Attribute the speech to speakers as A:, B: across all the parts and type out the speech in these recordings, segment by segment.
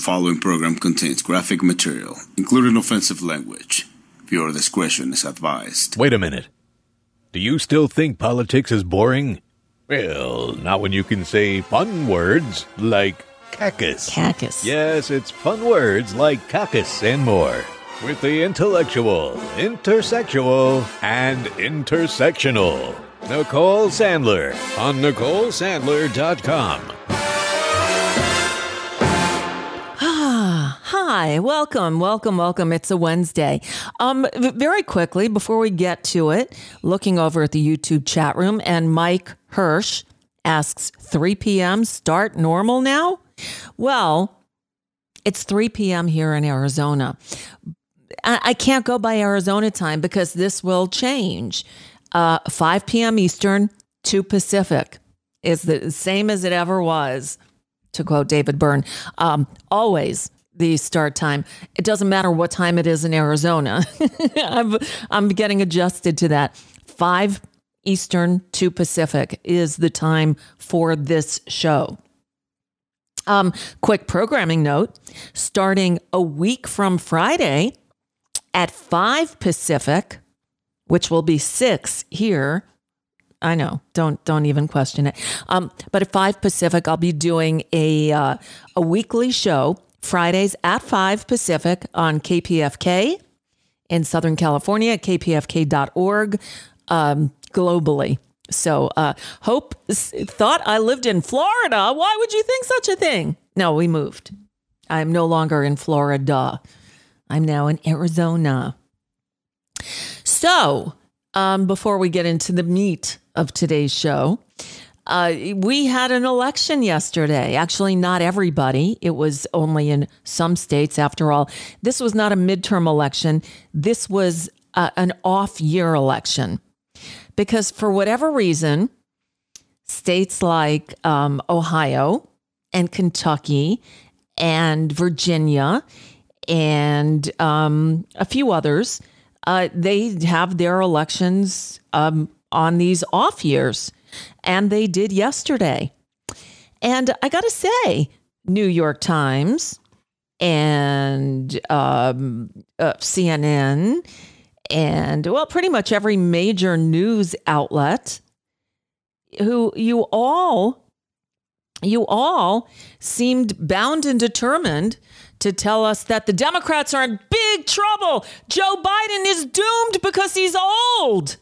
A: following program contains graphic material, including offensive language. Viewer discretion is advised.
B: Wait a minute. Do you still think politics is boring? Well, not when you can say fun words like cactus.
C: Cactus.
B: Yes, it's fun words like cactus and more. With the intellectual, intersexual, and intersectional. Nicole Sandler on NicoleSandler.com.
C: Hi, welcome, welcome, welcome. It's a Wednesday. Um, very quickly before we get to it, looking over at the YouTube chat room, and Mike Hirsch asks, 3 p.m. start normal now? Well, it's 3 p.m. here in Arizona. I, can't go by Arizona time because this will change. Uh, 5 p.m. Eastern, to Pacific is the same as it ever was, to quote David Byrne. Um, always the start time. It doesn't matter what time it is in Arizona. I'm, I'm getting adjusted to that. 5 Eastern, 2 Pacific is the time for this show. Um, quick programming note starting a week from Friday at 5 Pacific, which will be 6 here. I know. Don't don't even question it. Um, but at five Pacific, I'll be doing a uh, a weekly show Fridays at five Pacific on KPFK in Southern California, kpfk.org, um, globally. So, uh, Hope thought I lived in Florida. Why would you think such a thing? No, we moved. I'm no longer in Florida. I'm now in Arizona. So, um, before we get into the meat of today's show, uh, we had an election yesterday. Actually, not everybody. It was only in some states. After all, this was not a midterm election. This was uh, an off year election because, for whatever reason, states like um, Ohio and Kentucky and Virginia and um, a few others, uh, they have their elections um, on these off years. And they did yesterday. And I got to say, New York Times and um, uh, CNN and, well, pretty much every major news outlet who you all you all seemed bound and determined to tell us that the Democrats are in big trouble. Joe Biden is doomed because he's old.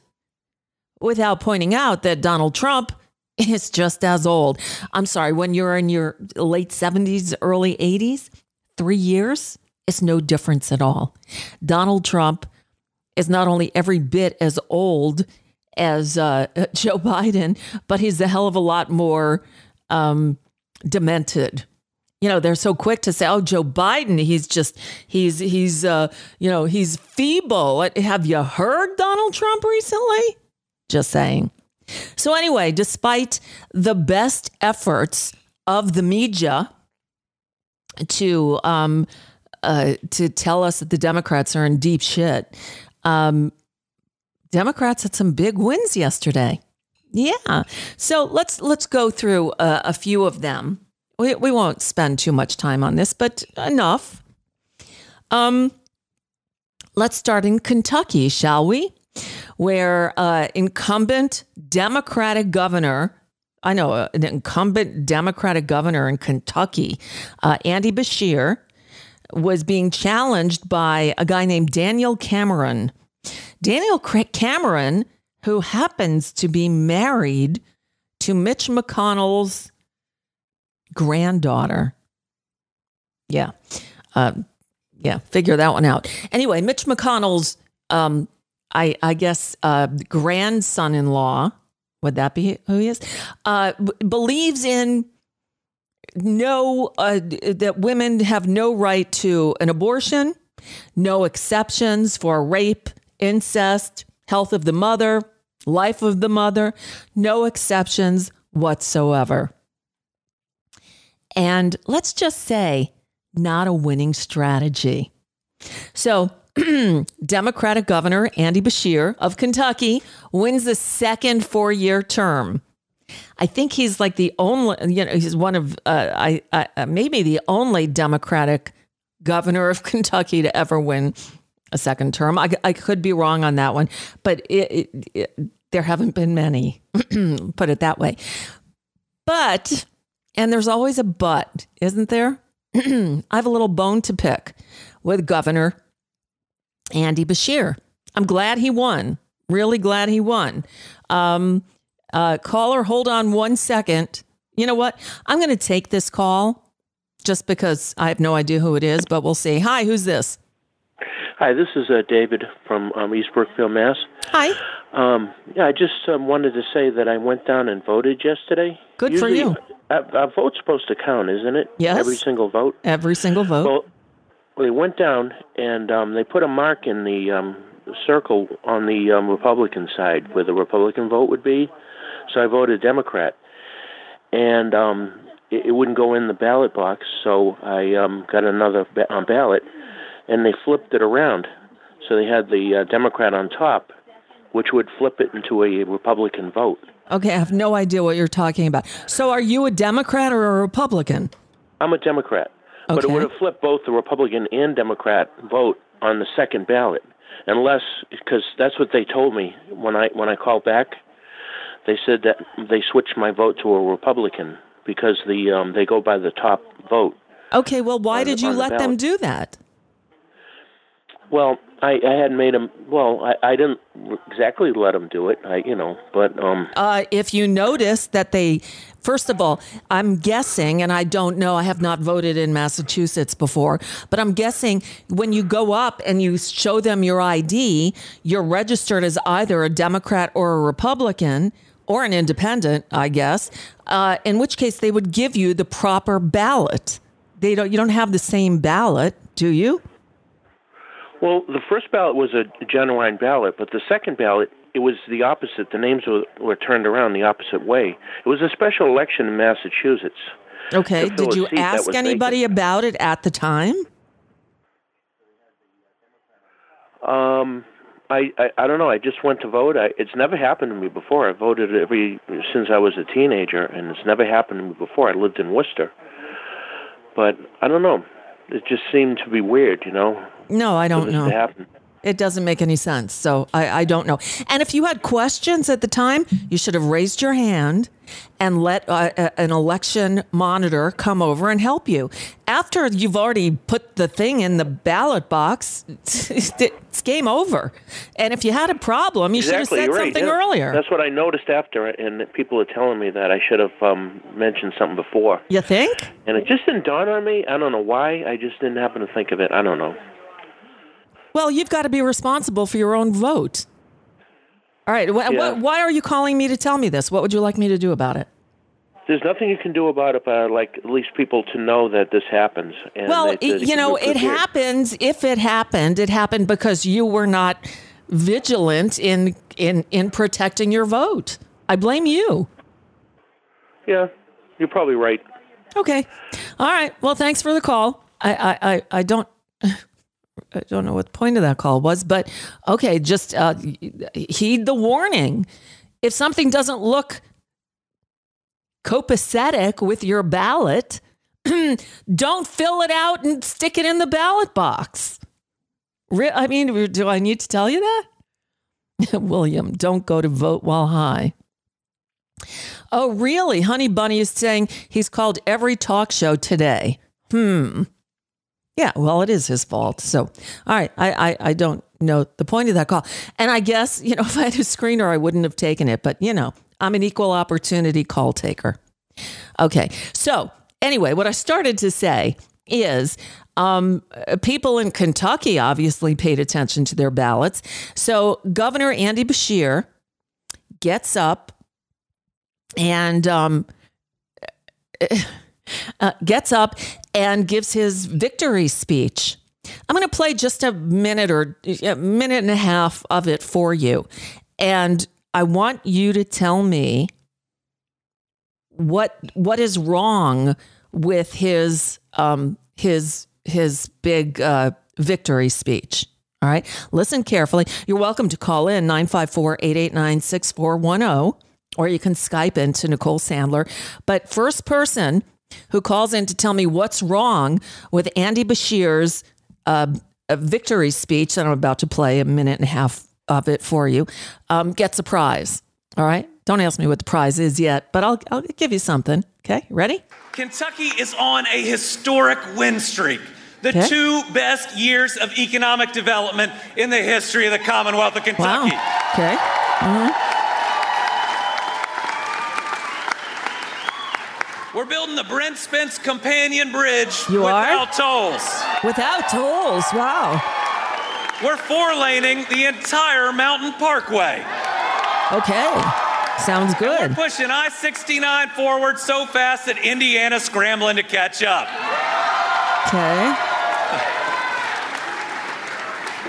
C: Without pointing out that Donald Trump is just as old. I'm sorry, when you're in your late 70s, early 80s, three years is no difference at all. Donald Trump is not only every bit as old as uh, Joe Biden, but he's a hell of a lot more um, demented. You know, they're so quick to say, "Oh, Joe Biden, he's just he's he's uh, you know he's feeble." Have you heard Donald Trump recently? Just saying. So anyway, despite the best efforts of the media to um, uh, to tell us that the Democrats are in deep shit, um, Democrats had some big wins yesterday. Yeah. So let's let's go through a, a few of them. We we won't spend too much time on this, but enough. Um, let's start in Kentucky, shall we? Where uh, incumbent Democratic governor, I know uh, an incumbent Democratic governor in Kentucky, uh, Andy Beshear, was being challenged by a guy named Daniel Cameron. Daniel Cameron, who happens to be married to Mitch McConnell's granddaughter. Yeah. Uh, yeah, figure that one out. Anyway, Mitch McConnell's, um, I, I guess, uh, grandson in law, would that be who he is? Uh, b- believes in no, uh, that women have no right to an abortion, no exceptions for rape, incest, health of the mother, life of the mother, no exceptions whatsoever. And let's just say, not a winning strategy. So, Democratic Governor Andy Beshear of Kentucky wins the second four year term. I think he's like the only, you know, he's one of, uh, I, I maybe the only Democratic governor of Kentucky to ever win a second term. I, I could be wrong on that one, but it, it, it, there haven't been many, put it that way. But, and there's always a but, isn't there? I have a little bone to pick with Governor Andy Beshear. I'm glad he won. Really glad he won. Um, uh, caller, hold on one second. You know what? I'm going to take this call just because I have no idea who it is, but we'll see. Hi, who's this?
D: Hi, this is uh, David from um, East Brookfield, Mass.
C: Hi.
D: Um, yeah, I just um, wanted to say that I went down and voted yesterday.
C: Good
D: Usually,
C: for you.
D: A, a vote's supposed to count, isn't it?
C: Yes.
D: Every single vote.
C: Every single vote.
D: Well, they went down and um, they put a mark in the um, circle on the um, Republican side where the Republican vote would be. So I voted Democrat, and um, it, it wouldn't go in the ballot box. So I um, got another ba- um, ballot, and they flipped it around. So they had the uh, Democrat on top, which would flip it into a Republican vote.
C: Okay, I have no idea what you're talking about. So are you a Democrat or a Republican?
D: I'm a Democrat, but it would have flipped both the Republican and Democrat vote on the second ballot, unless because that's what they told me when I when I called back. They said that they switched my vote to a Republican because the um, they go by the top vote.
C: Okay, well, why
D: the-
C: did you
D: on the
C: let them do that?
D: Well, I, I had made them. Well, I, I didn't exactly let them do it. I you know, but um,
C: Uh, if you notice that they, first of all, I'm guessing, and I don't know, I have not voted in Massachusetts before, but I'm guessing when you go up and you show them your ID, you're registered as either a Democrat or a Republican or an independent, I guess. Uh, in which case, they would give you the proper ballot. They don't. You don't have the same ballot, do you?
D: Well, the first ballot was a genuine ballot, but the second ballot it was the opposite. The names were, were turned around the opposite way. It was a special election in Massachusetts.
C: Okay. Did you ask anybody about it at the time?
D: Um, I, I I don't know. I just went to vote. I, it's never happened to me before. I voted every since I was a teenager, and it's never happened to me before. I lived in Worcester, but I don't know. It just seemed to be weird, you know.
C: No, I don't know. It doesn't make any sense. So I, I don't know. And if you had questions at the time, you should have raised your hand and let uh, a- an election monitor come over and help you. After you've already put the thing in the ballot box, it's game over. And if you had a problem, you
D: Exactly,
C: should have said
D: right.
C: something
D: yeah.
C: earlier.
D: That's what I noticed after, and people are telling me that I should have um, mentioned something before.
C: you think?
D: And it just didn't dawn on me. I don't know why. I just didn't happen to think of it. I don't know.
C: Well, you've got to be responsible for your own vote. All right. Wh-
D: Yeah.
C: wh- why are you calling me to tell me this? What would you like me to do about it?
D: There's nothing you can do about it, but I'd like at least people to know that this happens. And
C: Well,
D: that- that
C: it- you know, it happens. If it happened, it happened because you were not vigilant in in in protecting your vote. I blame you.
D: Yeah, you're probably right.
C: Okay. All right. Well, thanks for the call. I I I, I don't. I don't know what the point of that call was, but okay, just uh, heed the warning. If something doesn't look copacetic with your ballot, don't fill it out and stick it in the ballot box. I mean, do I need to tell you that? William, don't go to vote while high. Oh, really? Honey Bunny is saying he's called every talk show today. Hmm. Yeah, well, it is his fault. So, all right, I, I, I don't know the point of that call. And I guess, you know, if I had a screener, I wouldn't have taken it. But, you know, I'm an equal opportunity call taker. Okay. So, anyway, what I started to say is um, people in Kentucky obviously paid attention to their ballots. So, Governor Andy Beshear gets up and um, uh, gets up and gives his victory speech. I'm going to play just a minute or a minute and a half of it for you. And I want you to tell me what what is wrong with his um his his big uh victory speech. All right. Listen carefully. You're welcome to call in 954-889-6410. or you can Skype into Nicole Sandler. But first person who calls in to tell me what's wrong with Andy Beshear's uh, victory speech that I'm about to play a minute and a half of it for you um, gets a prize. All right. Don't ask me what the prize is yet, but I'll, I'll give you something. Okay. Ready?
E: Kentucky is on a historic win streak. The
C: Okay.
E: two best years of economic development in the history of the Commonwealth of Kentucky.
C: Wow. Okay.
E: We're building the Brent Spence Companion Bridge
C: You are?
E: without tolls.
C: Without tolls. Wow.
E: We're four laning the entire Mountain Parkway.
C: Okay. Sounds good.
E: We're pushing I 69 forward so fast that Indiana's scrambling to catch up.
C: Okay.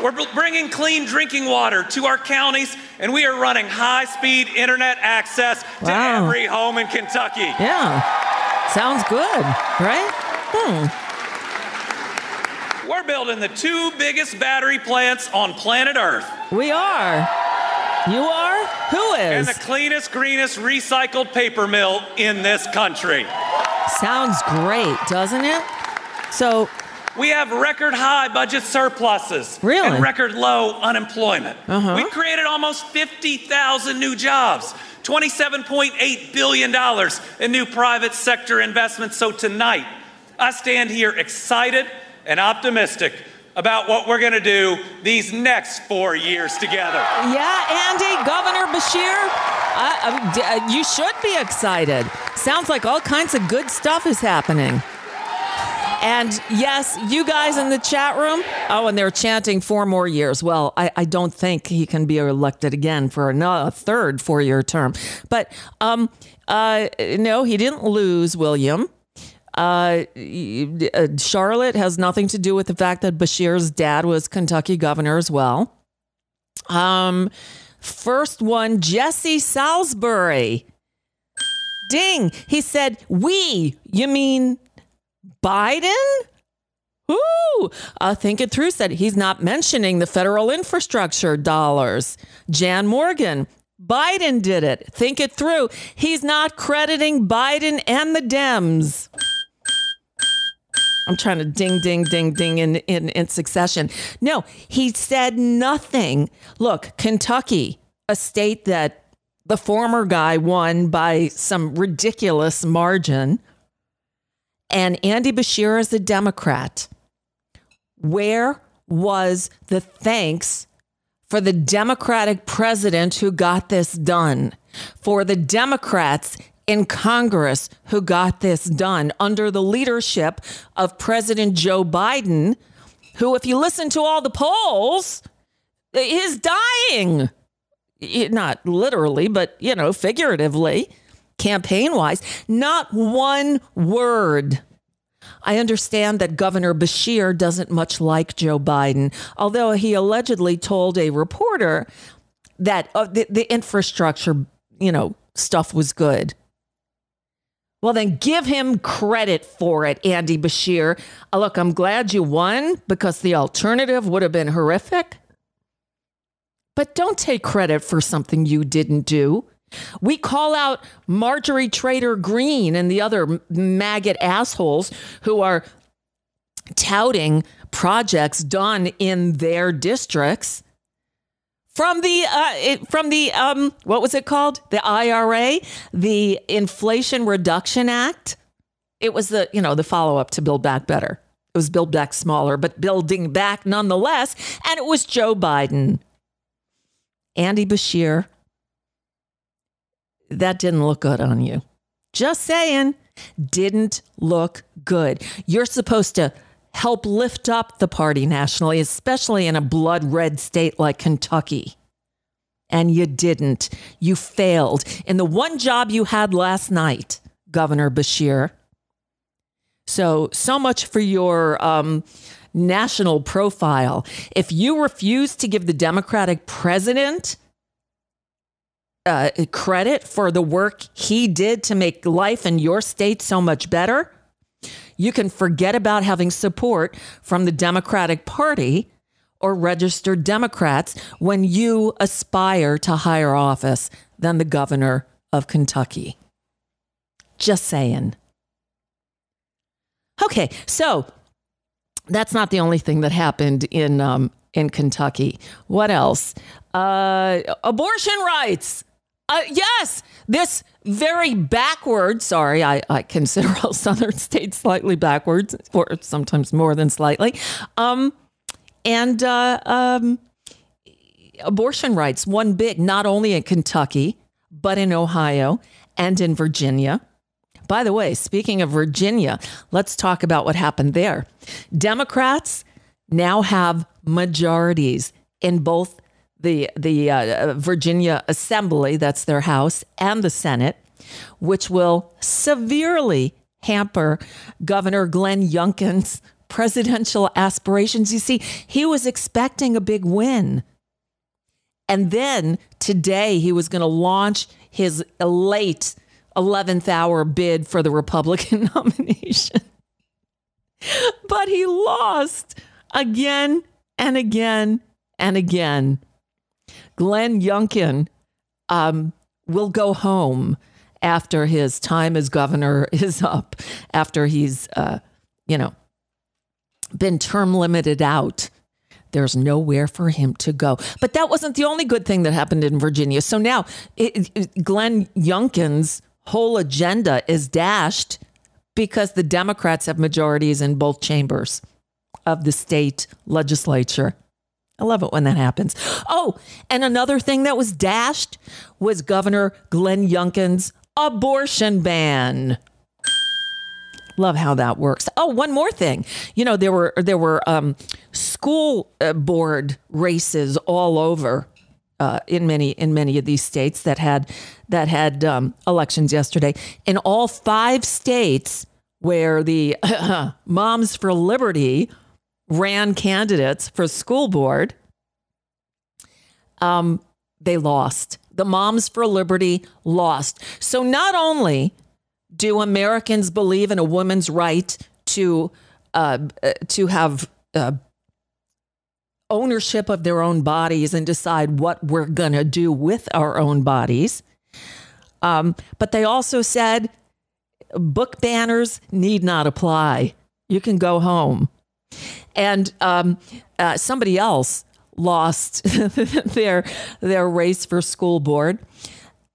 E: We're bringing clean drinking water to our counties, and we are running high speed internet access to
C: Wow.
E: every home in Kentucky.
C: Yeah. Sounds good, right? Hmm.
E: We're building the two biggest battery plants on planet Earth
C: We are. You are? Who is?
E: and the cleanest, greenest recycled paper mill in this country.
C: Sounds great, doesn't it? So,
E: We have record high budget surpluses
C: Really? Uh-huh.
E: and record low unemployment. We created almost 50,000 new jobs, $27.8 billion in new private sector investments. So tonight, I stand here excited and optimistic about what we're going to do these next four years together.
C: yeah, Andy, Governor Beshear, I, I, d- uh, you should be excited. Sounds like all kinds of good stuff is happening. And yes, you guys in the chat room, oh, and they're chanting four more years. Well, I, I don't think he can be elected again for another third four year term. But um, uh, no, he didn't lose, William. Uh, uh, Charlotte has nothing to do with the fact that Beshear's dad was Kentucky governor as well. Um, first one, Jesse Salisbury. Ding. He said, We, you mean Biden? Ooh, think it through said he's not mentioning the federal infrastructure dollars. Jan Morgan, Biden did it. Think it through. He's not crediting Biden and the Dems. I'm trying to ding, ding, ding, ding in, in, in succession. No, he said nothing. Look, Kentucky, a state that the former guy won by some ridiculous margin, and Andy Beshear is a Democrat. Where was the thanks for the Democratic president who got this done? For the Democrats in Congress who got this done under the leadership of President Joe Biden, who, if you listen to all the polls, is dying. Not literally, but, you know, figuratively, campaign wise. Not one word. I understand that Governor Beshear doesn't much like Joe Biden, although he allegedly told a reporter that uh, the, the infrastructure, you know, stuff was good. Well, then give him credit for it, Andy Beshear. Uh, look, I'm glad you won because the alternative would have been horrific. But don't take credit for something you didn't do. We call out Marjorie Trader Green and the other maggot assholes who are touting projects done in their districts. From the uh, from the um what was it called? The IRA the Inflation Reduction Act? It was the you know the follow up to Build Back Better. It was Build Back Smaller but building back nonetheless and it was Joe Biden. Andy Beshear that didn't look good on you. Just saying, didn't look good. You're supposed to help lift up the party nationally, especially in a blood red state like Kentucky. And you didn't. You failed in the one job you had last night, Governor Beshear. So, so much for your um, national profile. If you refuse to give the Democratic president uh, credit for the work he did to make life in your state so much better, you can forget about having support from the Democratic Party or registered Democrats when you aspire to higher office than the governor of Kentucky. Just saying. Okay, so that's not the only thing that happened in um, in Kentucky. What else? Uh, abortion rights. Uh, yes, this very backward. Sorry, I, I consider all southern states slightly backwards, or sometimes more than slightly. Um, and uh, um, abortion rights won big, not only in Kentucky, but in Ohio and in Virginia. By the way, speaking of Virginia, let's talk about what happened there. Democrats now have majorities in both the the uh, Virginia Assembly, that's their House, and the Senate, which will severely hamper Governor Glenn Youngkin's presidential aspirations. You see, he was expecting a big win. And then today he was going to launch his late 11th hour bid for the Republican nomination. but he lost again and again and again. Glenn Youngkin um, will go home after his time as governor is up, after he's, uh, you know, been term limited out. There's nowhere for him to go. But that wasn't the only good thing that happened in Virginia. So now it, it, Glenn Youngkin's whole agenda is dashed because the Democrats have majorities in both chambers of the state legislature. I love it when that happens. Oh, and another thing that was dashed was Governor Glenn Youngkin's abortion ban. Love how that works. Oh, one more thing. You know, there were there were um, school uh, board races all over uh, in many in many of these states that had that had um, elections yesterday. In all five states where the Moms for Liberty ran candidates for school board, um, they lost. The Moms for Liberty lost. So not only do Americans believe in a woman's right to uh, to have uh, ownership of their own bodies and decide what we're going to do with our own bodies. Um, but they also said book banners need not apply. You can go home. And um, uh, somebody else lost their their race for school board.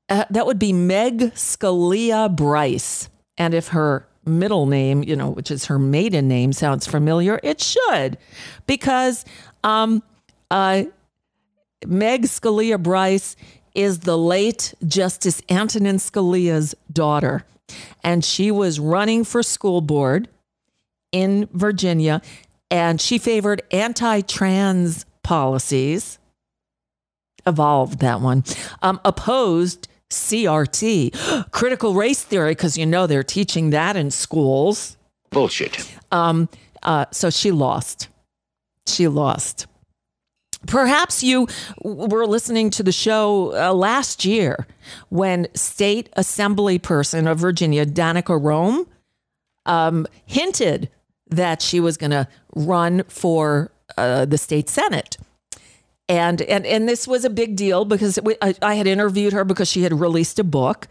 C: Uh, that would be Meg Scalia Bryce. And if her middle name, you know, which is her maiden name, sounds familiar, it should, because um, uh, Meg Scalia Bryce is the late Justice Antonin Scalia's daughter, and she was running for school board in Virginia, and she favored anti-trans policies. Evolved that one, um, opposed CRT, critical race theory, because you know they're teaching that in schools.
F: Bullshit.
C: Um, uh, so she lost. She lost. Perhaps you were listening to the show uh, last year when State Assembly person of Virginia, Danica Roem, um, hinted that she was going to run for uh, the state senate. And, and and this was a big deal because it, I, I, had interviewed her because she had released a book.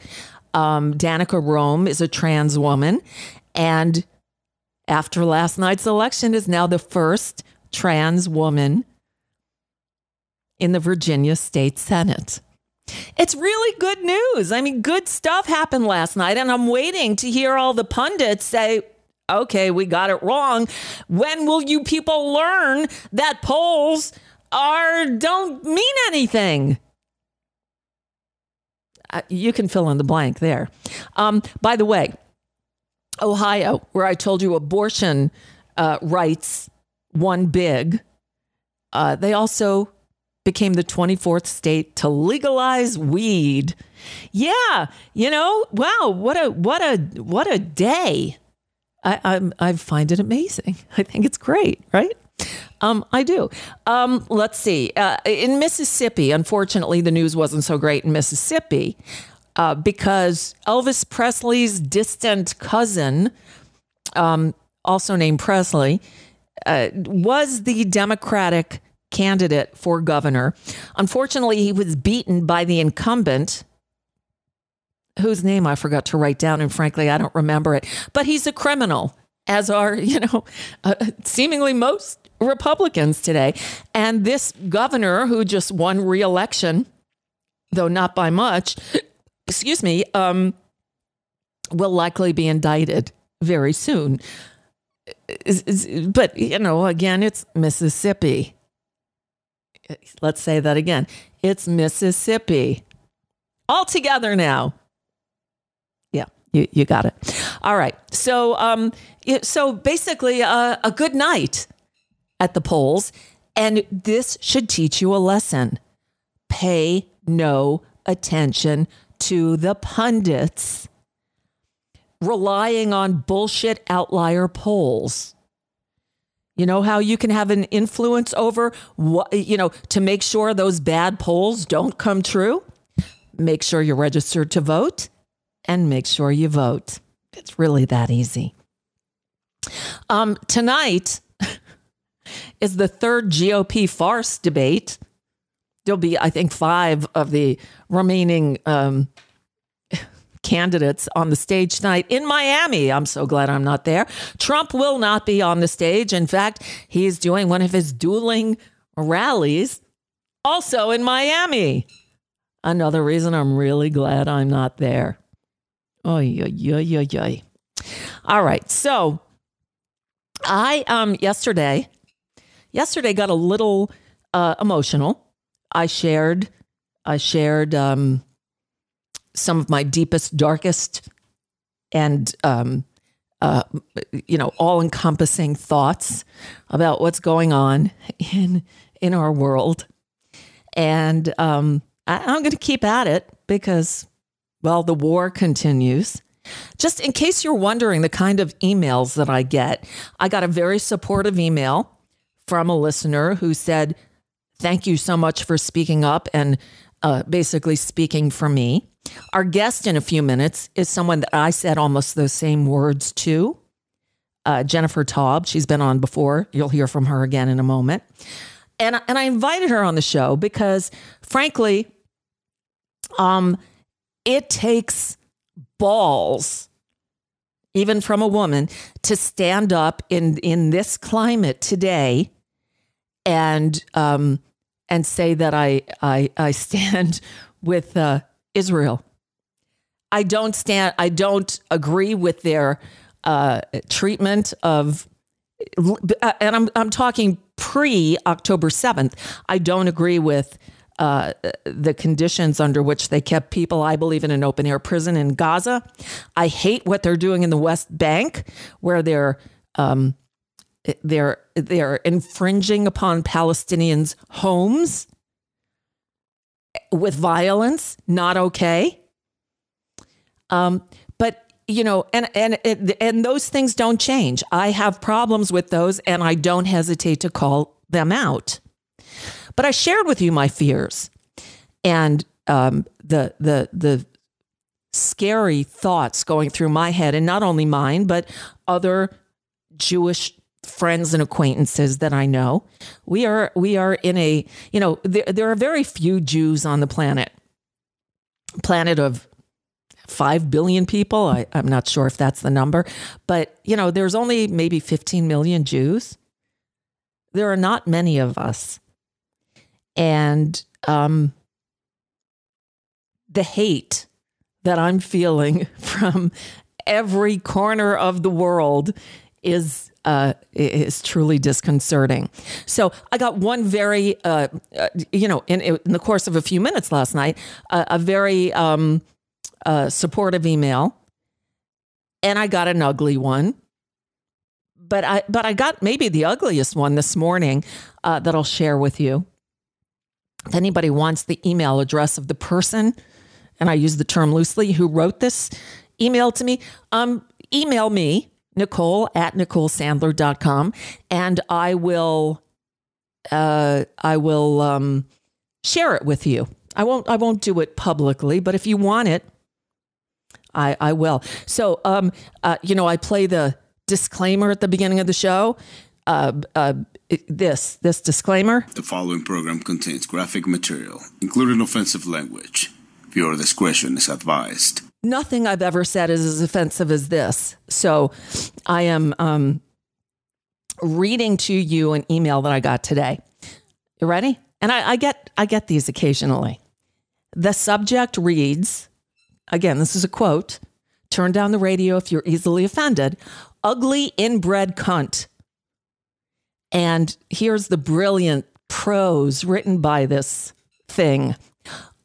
C: Um, Danica Roem is a trans woman, and after last night's election, is now the first trans woman in the Virginia State Senate. It's really good news. I mean, good stuff happened last night, and I'm waiting to hear all the pundits say, okay, we got it wrong. When will you people learn that polls are don't mean anything? Uh, you can fill in the blank there. Um, by the way, Ohio, where I told you abortion uh, rights won big, uh, they also became the 24th state to legalize weed. Yeah, you know, wow, what a what a what a day. I I'm, I find it amazing. I think it's great, right? Um, I do. Um, let's see. Uh, in Mississippi, unfortunately, the news wasn't so great in Mississippi uh, because Elvis Presley's distant cousin, um, also named Presley, uh, was the Democratic candidate for governor. Unfortunately, he was beaten by the incumbent, whose name I forgot to write down, and frankly, I don't remember it. But he's a criminal, as are you know, uh, seemingly most Republicans today. And this governor who just won re-election, though not by much, excuse me, um, will likely be indicted very soon. But you know, again, it's Mississippi. Let's say that again. It's Mississippi. All together now. You, you got it. All right. So, um, so basically, uh, a good night at the polls, and this should teach you a lesson. Pay no attention to the pundits relying on bullshit outlier polls. You know how you can have an influence over what, you know, to make sure those bad polls don't come true? Make sure you're registered to vote and make sure you vote. It's really that easy. Um, tonight is the third GOP farce debate. There'll be, I think, five of the remaining um, candidates on the stage tonight in Miami. I'm so glad I'm not there. Trump will not be on the stage. In fact, he's doing one of his dueling rallies also in Miami. Another reason I'm really glad I'm not there. Oh, yeah, yeah, yeah, yeah. All right. So I um yesterday yesterday got a little uh, emotional. I shared I shared um some of my deepest, darkest, and um, uh, you know, all-encompassing thoughts about what's going on in in our world, and um, I, I'm going to keep at it because, well, the war continues. Just in case you're wondering the kind of emails that I get, I got a very supportive email from a listener who said, Thank you so much for speaking up and uh, basically speaking for me. Our guest in a few minutes is someone that I said almost those same words to. Uh, Jennifer Taub. She's been on before. You'll hear from her again in a moment. And, and I invited her on the show because, frankly, um, it takes balls, even from a woman, to stand up in, in this climate today and um, and say that I I, I stand with uh, Israel. I don't stand. I don't agree with their uh, treatment of, uh, and I'm I'm talking pre October seventh. I don't agree with uh, the conditions under which they kept people, I believe, in an open air prison in Gaza. I hate what they're doing in the West Bank, where they're um, they're they're infringing upon Palestinians' homes with violence, not okay. Um, but you know, and and and those things don't change. I have problems with those, and I don't hesitate to call them out. But I shared with you my fears and um, the the the scary thoughts going through my head, and not only mine, but other Jewish friends and acquaintances that I know. We are we are in a you know there, there are very few Jews on the planet. Planet of five billion people. I, I'm not sure if that's the number, but you know there's only maybe 15 million Jews. There are not many of us, and um, the hate that I'm feeling from every corner of the world is uh, is truly disconcerting. So I got one very, uh, uh, you know, in, in the course of a few minutes last night, a very um, uh, supportive email, and I got an ugly one. But I, but I got maybe the ugliest one this morning uh, that I'll share with you. If anybody wants the email address of the person, and I use the term loosely, who wrote this email to me, um, email me Nicole at NicoleSandler.com. And I will uh, I will um, share it with you. I won't I won't do it publicly, but if you want it, I, I will. So um, uh, you know, I play the disclaimer at the beginning of the show. Uh, uh, this this disclaimer.
A: The following program contains graphic material, including offensive language. Viewer discretion is advised.
C: nothing I've ever said is as offensive as this. So I am um, reading to you an email that I got today. You ready? And I, I get I get these occasionally. The subject reads, again, this is a quote. Turn down the radio if you're easily offended. Ugly inbred cunt. And here's the brilliant prose written by this thing.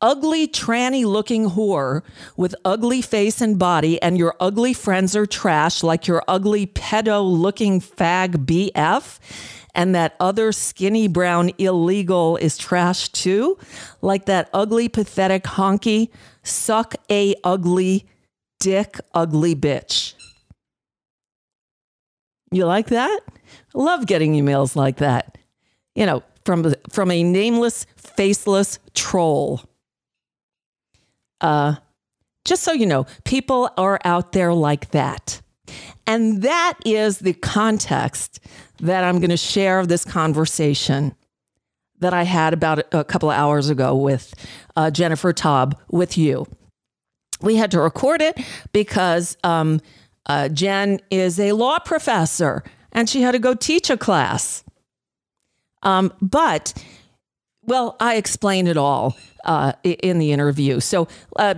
C: Ugly tranny looking whore with ugly face and body and your ugly friends are trash like your ugly pedo looking fag BF and that other skinny brown illegal is trash too like that ugly pathetic honky suck a ugly dick ugly bitch. You like that love getting emails like that you know from from a nameless faceless troll uh, just so you know, people are out there like that. And that is the context that I'm going to share of this conversation that I had about a couple of hours ago with uh, Jennifer Taub with you. We had to record it because um, uh, Jen is a law professor and she had to go teach a class. Um, but, well, I explain it all uh, in the interview. So, uh,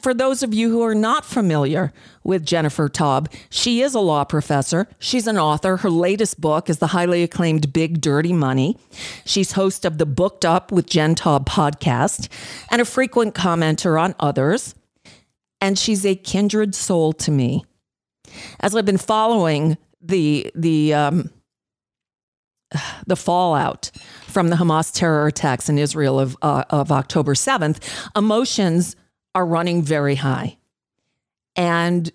C: for those of you who are not familiar with Jennifer Taub, she is a law professor. She's an author. Her latest book is the highly acclaimed Big Dirty Money. She's host of the Booked Up with Jen Taub podcast and a frequent commenter on others. And she's a kindred soul to me. As I've been following the the um, the fallout from the Hamas terror attacks in Israel of, uh, of October 7th, emotions are running very high. And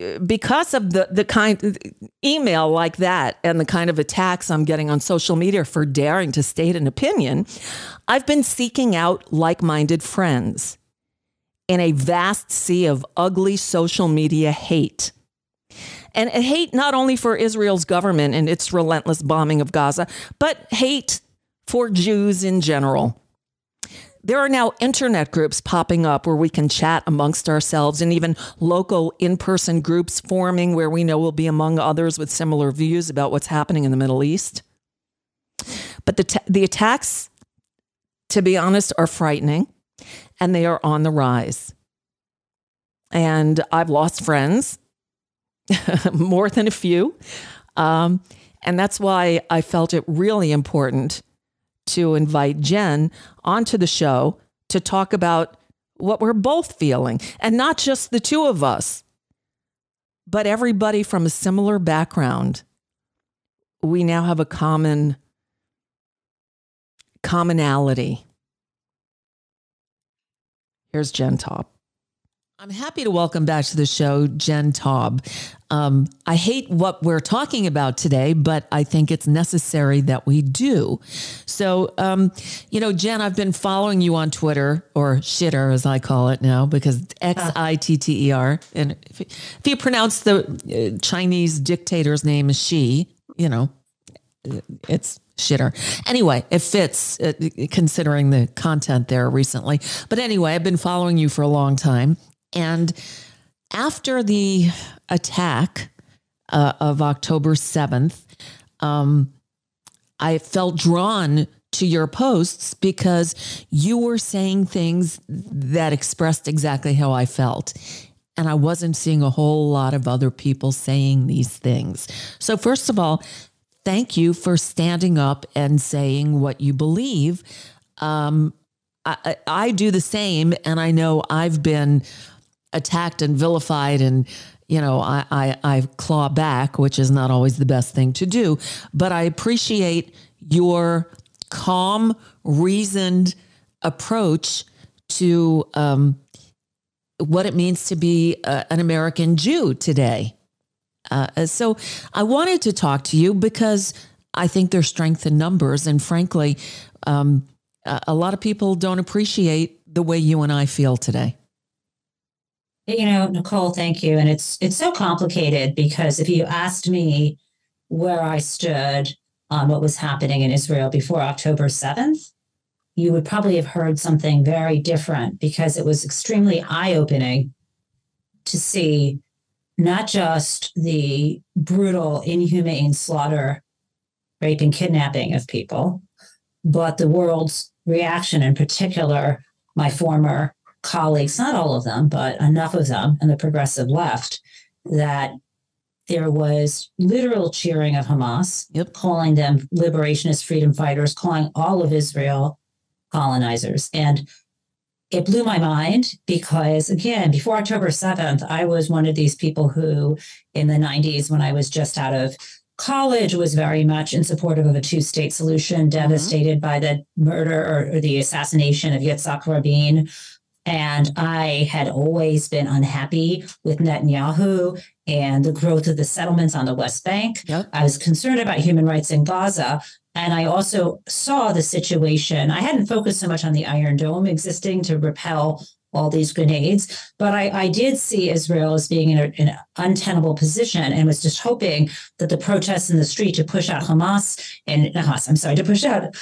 C: uh, because of the, the kind email like that and the kind of attacks I'm getting on social media for daring to state an opinion, I've been seeking out like minded friends in a vast sea of ugly social media hate and hate not only for Israel's government and its relentless bombing of Gaza, but hate for Jews in general. There are now internet groups popping up where we can chat amongst ourselves and even local in person groups forming where we know we'll be among others with similar views about what's happening in the Middle East. But the, t- the attacks, to be honest, are frightening and they are on the rise. And I've lost friends more than a few. Um, and that's why I felt it really important to invite Jen onto the show to talk about what we're both feeling. And not just the two of us, but everybody from a similar background. We now have a common commonality. Here's Jen Taub. I'm happy to welcome back to the show Jen Taub. Um, I hate what we're talking about today, but I think it's necessary that we do. So, um, you know, Jen, I've been following you on Twitter or shitter as I call it now because X I T T E R. And if, if, you pronounce the uh, Chinese dictator's name as she, you know, it's shitter. Anyway, it fits uh, considering the content there recently. But anyway, I've been following you for a long time. And after the attack uh, of October 7th, um, I felt drawn to your posts because you were saying things that expressed exactly how I felt. And I wasn't seeing a whole lot of other people saying these things. So, first of all, thank you for standing up and saying what you believe. Um, I, I do the same, and I know I've been attacked and vilified and you know I, I i claw back which is not always the best thing to do. But i appreciate your calm reasoned approach to um, what it means to be uh, an american jew today. Uh, so i wanted to talk to you because i think there's strength in numbers. And frankly um, a lot of people don't appreciate the way you and i feel today
F: you know, Nicole, thank you. And it's it's so complicated because if you asked me where I stood on what was happening in Israel before October 7th, you would probably have heard something very different because it was extremely eye-opening to see not just the brutal, inhumane slaughter, rape, and kidnapping of people, but the world's reaction, in particular, my former colleagues, not all of them, but enough of them in the progressive left, that there was literal cheering of Hamas,
C: yep.
F: calling them liberationist freedom fighters, calling all of Israel colonizers. And it blew my mind because, again, before October 7th, I was one of these people who, in the 90s, when I was just out of college, was very much in support of a two state solution, mm-hmm. devastated by the murder or, or the assassination of Yitzhak Rabin. And I had always been unhappy with Netanyahu and the growth of the settlements on the West Bank.
C: Yep.
F: I was concerned about human rights in Gaza. And I also saw the situation. I hadn't focused so much on the Iron Dome existing to repel all these grenades, but I, I did see Israel as being in, a, in, an untenable position and was just hoping that the protests in the street to push out Hamas and Hamas, I'm sorry, to push out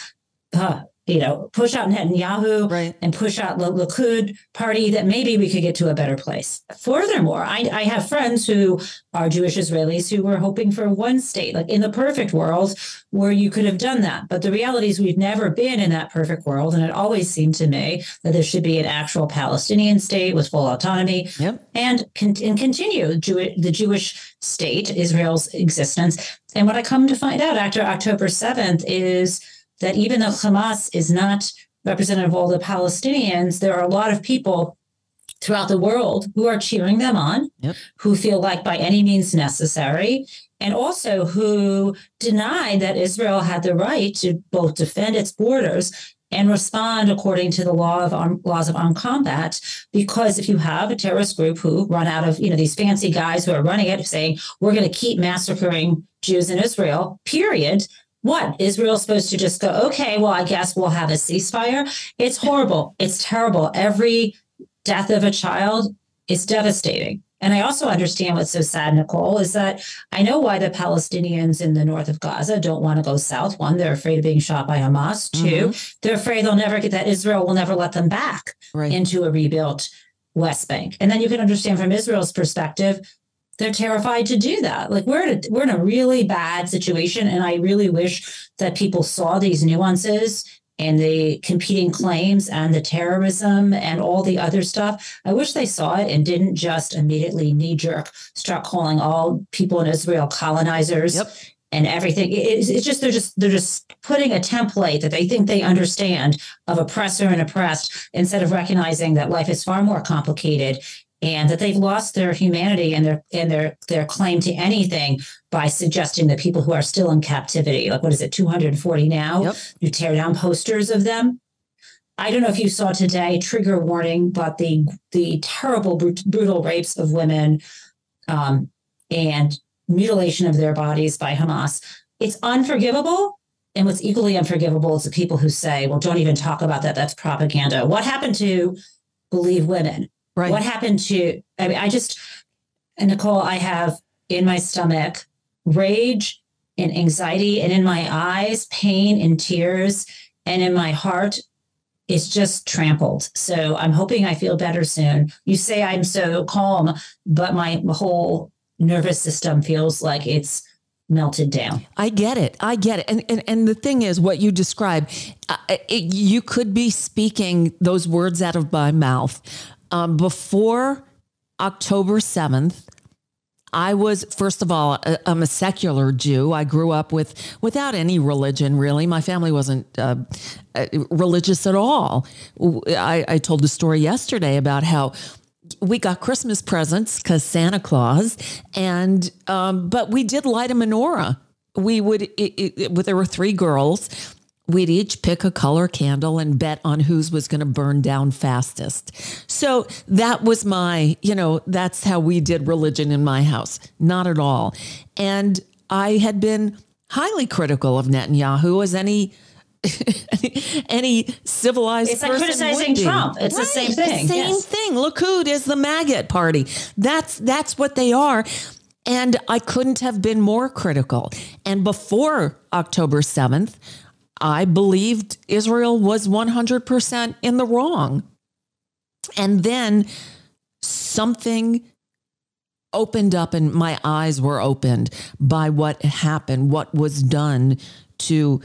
F: uh, you know, push out Netanyahu
C: right.
F: and push out the Likud party, that maybe we could get to a better place. Furthermore, I, I have friends who are Jewish Israelis who were hoping for one state, like in the perfect world, where you could have done that. But the reality is, we've never been in that perfect world. And it always seemed to me that there should be an actual Palestinian state with full autonomy
C: yep.
F: and, and continue Jew- the Jewish state, Israel's existence. And what I come to find out after October 7th is that even though Hamas is not representative of all the Palestinians, there are a lot of people throughout the world who are cheering them on,
C: yep.
F: who feel like by any means necessary, and also who deny that Israel had the right to both defend its borders and respond according to the law of arm, laws of armed combat. Because if you have a terrorist group who run out of, you know, these fancy guys who are running it saying, we're going to keep massacring Jews in Israel, period, what? Israel's supposed to just go, okay, well, I guess we'll have a ceasefire. It's horrible. It's terrible. Every death of a child is devastating. And I also understand what's so sad, Nicole, is that I know why the Palestinians in the north of Gaza don't want to go south. One, they're afraid of being shot by Hamas. 2 they mm-hmm. they're afraid they'll never get that Israel will never let them back
C: right.
F: into a rebuilt West Bank. And then you can understand from Israel's perspective, they're terrified to do that. Like we're in a, we're in a really bad situation, and I really wish that people saw these nuances and the competing claims and the terrorism and all the other stuff. I wish they saw it and didn't just immediately knee jerk start calling all people in Israel colonizers.
C: Yep.
F: And everything. It's, it's just they're just they're just putting a template that they think they understand of oppressor and oppressed instead of recognizing that life is far more complicated and that they've lost their humanity and their and their their claim to anything by suggesting that people who are still in captivity, like what is it, 240 now,
C: yep.
F: you tear down posters of them. I don't know if you saw today, trigger warning, but the the terrible brutal rapes of women um, and mutilation of their bodies by Hamas. It's unforgivable. And what's equally unforgivable is the people who say, well, don't even talk about that. That's propaganda. What happened to believe women?
C: Right.
F: What happened to, I mean, I just, and Nicole, I have in my stomach rage and anxiety, and in my eyes, pain and tears, and in my heart, it's just trampled. So I'm hoping I feel better soon. You say I'm so calm, but my whole nervous system feels like it's melted down.
C: I get it. I get it. And and, and the thing is, what you describe, uh, it, you could be speaking those words out of my mouth, um, before October 7th, I was, first of all, I'm a secular Jew. I grew up with without any religion, really. My family wasn't uh, uh, religious at all. I, I told the story yesterday about how we got Christmas presents because Santa Claus, and um, but we did light a menorah. We would, it, it, there were three girls we'd each pick a color candle and bet on whose was going to burn down fastest. So that was my, you know, that's how we did religion in my house. Not at all. And I had been highly critical of Netanyahu as any any civilized
F: it's like criticizing Trump. It's right. the same thing.
C: The same yes. thing. Likud is the maggot party. That's that's what they are. And I couldn't have been more critical. And before October 7th, I believed Israel was 100% in the wrong. And then something opened up and my eyes were opened by what happened, what was done to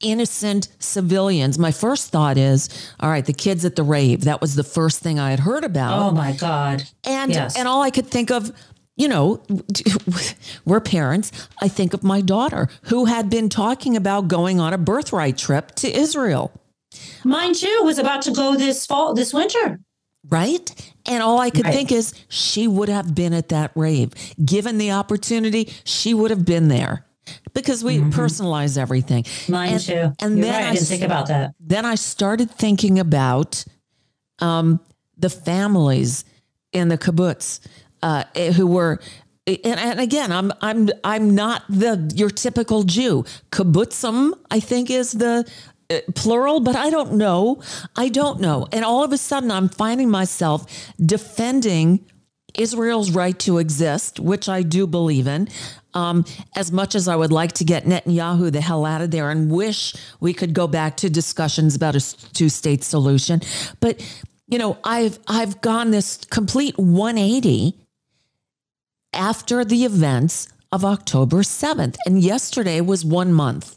C: innocent civilians. My first thought is, all right, the kids at the rave. That was the first thing I had heard about.
F: Oh my God.
C: And
F: Yes.
C: and all I could think of, you know, we're parents. I think of my daughter who had been talking about going on a birthright trip to Israel.
F: Mine too was about to go this fall, this winter.
C: Right? And all I could
F: Right.
C: think is she would have been at that rave. Given the opportunity, she would have been there. Because we personalize everything.
F: Mine
C: And-
F: too.
C: And
F: You're
C: then
F: right. I
C: I
F: didn't think about that.
C: then I started thinking about um, the families in the kibbutz uh, who were. And, and again, I'm I'm I'm not the your typical Jew. Kibbutzim, I think, is the uh, plural, but I don't know. I don't know. And all of a sudden, I'm finding myself defending Israel's right to exist, which I do believe in. Um, as much as I would like to get Netanyahu the hell out of there and wish we could go back to discussions about a two state solution. But, you know, I've, I've gone this complete 180 after the events of October 7th. And yesterday was one month.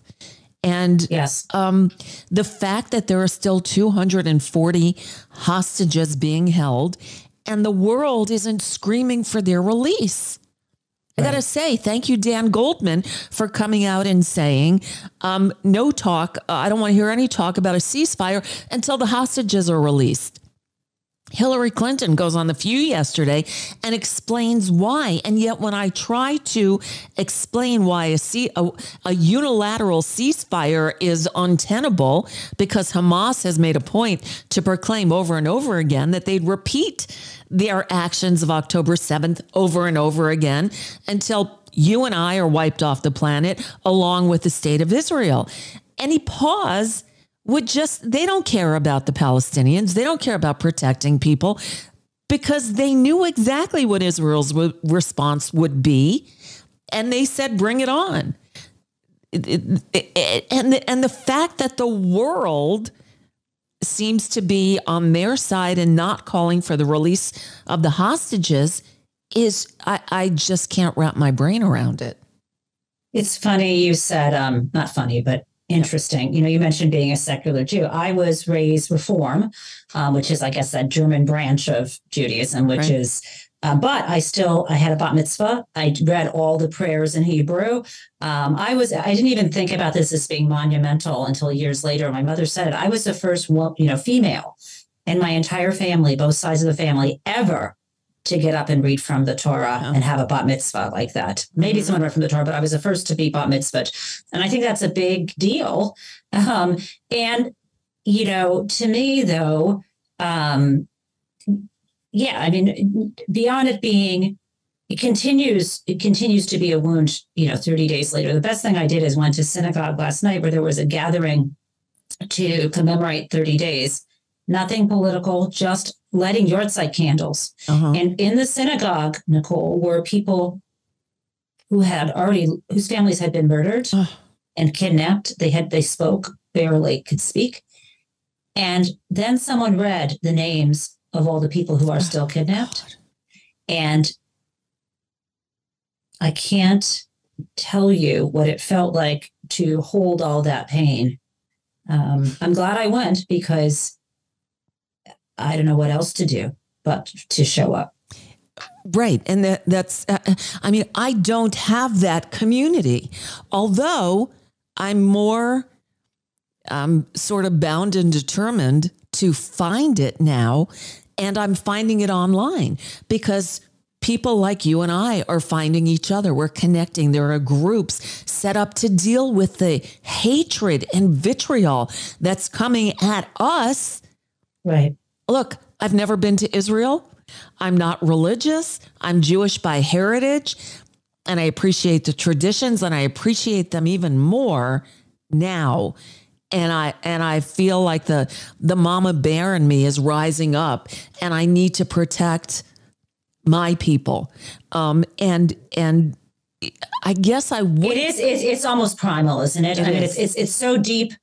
C: And
F: Yes.
C: um, the fact that there are still 240 hostages being held and the world isn't screaming for their release. I got to say, thank you, Dan Goldman, for coming out and saying um, no talk. Uh, I don't want to hear any talk about a ceasefire until the hostages are released. Hillary Clinton goes on The View yesterday and explains why. And yet, when I try to explain why a, ce- a, a unilateral ceasefire is untenable, because Hamas has made a point to proclaim over and over again that they'd repeat their actions of October 7th over and over again until you and I are wiped off the planet, along with the state of Israel. Any pause would just, they don't care about the Palestinians. They don't care about protecting people because they knew exactly what Israel's w- response would be. And they said, bring it on. It- it- it- and, the, and the fact that the world seems to be on their side and not calling for the release of the hostages is, I, I just can't wrap my brain around it.
F: It's funny you said, um, not funny, but interesting. You know, you mentioned being a secular Jew. I was raised Reform, um, which is, I guess, that German branch of Judaism, which
C: Right.
F: is. Uh, but I still, I had a bat mitzvah. I read all the prayers in Hebrew. Um, I was, I didn't even think about this as being monumental until years later. My mother said it. I was the first, you know, female in my entire family, both sides of the family, ever to get up and read from the Torah
C: Oh.
F: and have a bat mitzvah like that. Maybe
C: Mhm.
F: someone read from the Torah, but I was the first to be bat mitzvah. And I think that's a big deal. Um, and, you know, to me, though, um, yeah, I mean, beyond it being, it continues, it continues to be a wound, you know, 30 days later. The best thing I did is went to synagogue last night where there was a gathering to commemorate 30 days. Nothing political, just lighting yahrzeit candles.
C: Uh-huh.
F: And in the synagogue, Nicole, were people who had already whose families had been murdered
C: Ugh.
F: and kidnapped. They had they spoke, barely could speak. And then someone read the names of all the people who are still kidnapped. And I can't tell you what it felt like to hold all that pain. Um, I'm glad I went because I don't know what else to do but to show up.
C: Right. And that, that's, uh, I mean, I don't have that community, although I'm more um, sort of bound and determined to find it now. And I'm finding it online because people like you and I are finding each other. We're connecting. There are groups set up to deal with the hatred and vitriol that's coming at us
F: Right.
C: Look, I've never been to Israel. I'm not religious. I'm Jewish by heritage. And I appreciate the traditions and I appreciate them even more now. And I and I feel like the the mama bear in me is rising up and I need to protect my people. Um and and I guess I would
F: It is. It's, it's almost primal, isn't it?
C: It
F: I mean,
C: is.
F: it's, it's it's so deep.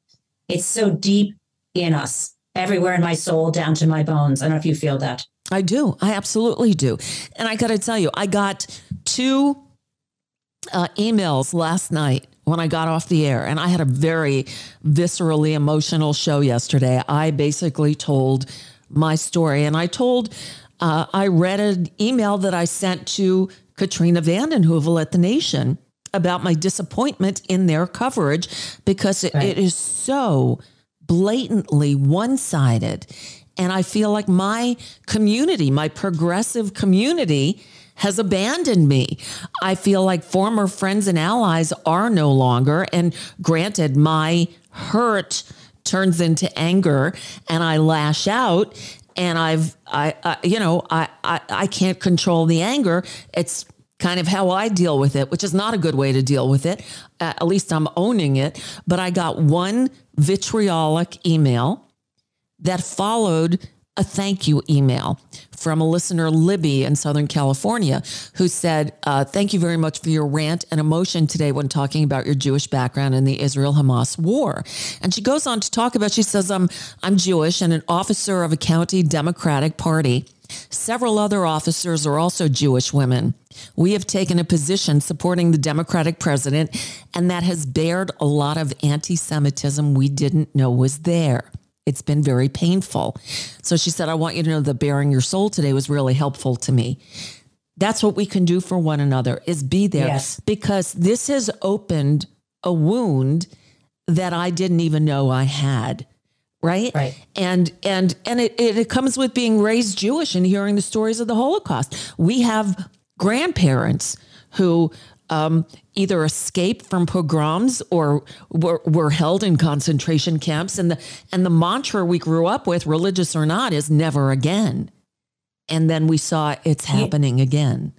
F: It's so deep in us, everywhere in my soul, down to my bones. I don't know if you feel that.
C: I do. I absolutely do. And I got to tell you, I got two uh, emails last night when I got off the air, and I had a very viscerally emotional show yesterday. I basically told my story, and I told, uh, I read an email that I sent to Katrina vanden Heuvel at The Nation about my disappointment in their coverage because it, right. it is so blatantly one sided. And I feel like my community, my progressive community, has abandoned me. I feel like former friends and allies are no longer. And granted, my hurt turns into anger and I lash out and I've, I, I you know, I, I, I can't control the anger. It's kind of how I deal with it, which is not a good way to deal with it. Uh, at least I'm owning it. But I got one vitriolic email that followed a thank you email from a listener, Libby in Southern California, who said, uh, Thank you very much for your rant and emotion today when talking about your Jewish background in the Israel Hamas war. And she goes on to talk about, she says, um, I'm Jewish and an officer of a county Democratic Party. Several other officers are also Jewish women. We have taken a position supporting the Democratic president, and that has bared a lot of anti Semitism we didn't know was there. It's been very painful. So she said, I want you to know that bearing your soul today was really helpful to me. That's what we can do for one another is be there yes. because this has opened a wound that I didn't even know I had. Right?
F: Right.
C: And and and it, it comes with being raised Jewish and hearing the stories of the Holocaust. We have grandparents who um, either escaped from pogroms or were, were, held in concentration camps. And the, and the mantra we grew up with, religious or not, is never again. And then we saw it's happening again.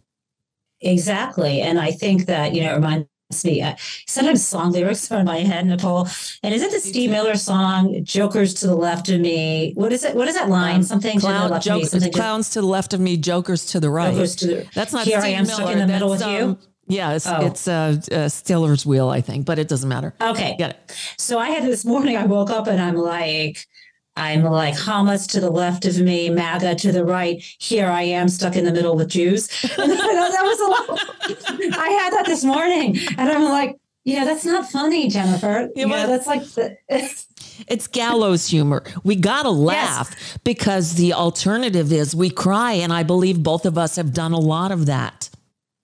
F: Exactly. And I think that, you know, it reminds me, uh, sometimes song lyrics are in my head, Nicole. And is it the Steve Miller song, Jokers to the left of me? What is it? What is that line? Um, something
C: clown,
F: to the left
C: joke,
F: of me. Something
C: clowns to, the left of me, jokers to the right.
F: Jokers to the,
C: That's not
F: Here
C: Steve
F: I am
C: Miller.
F: stuck in the middle
C: That's,
F: with you.
C: Um, yeah, it's oh. it's uh, uh, Stealers Wheel, I think, but it doesn't matter.
F: Okay,
C: get it.
F: So I had this morning. I woke up and I'm like, I'm like Hamas to the left of me, MAGA to the right. Here I am stuck in the middle with Jews. And that was a lot. I had that this morning, and I'm like, know, that's not funny, Jennifer. Know, that's like. The,
C: it's gallows humor. We got to laugh yes. because the alternative is we cry. And I believe both of us have done a lot of that.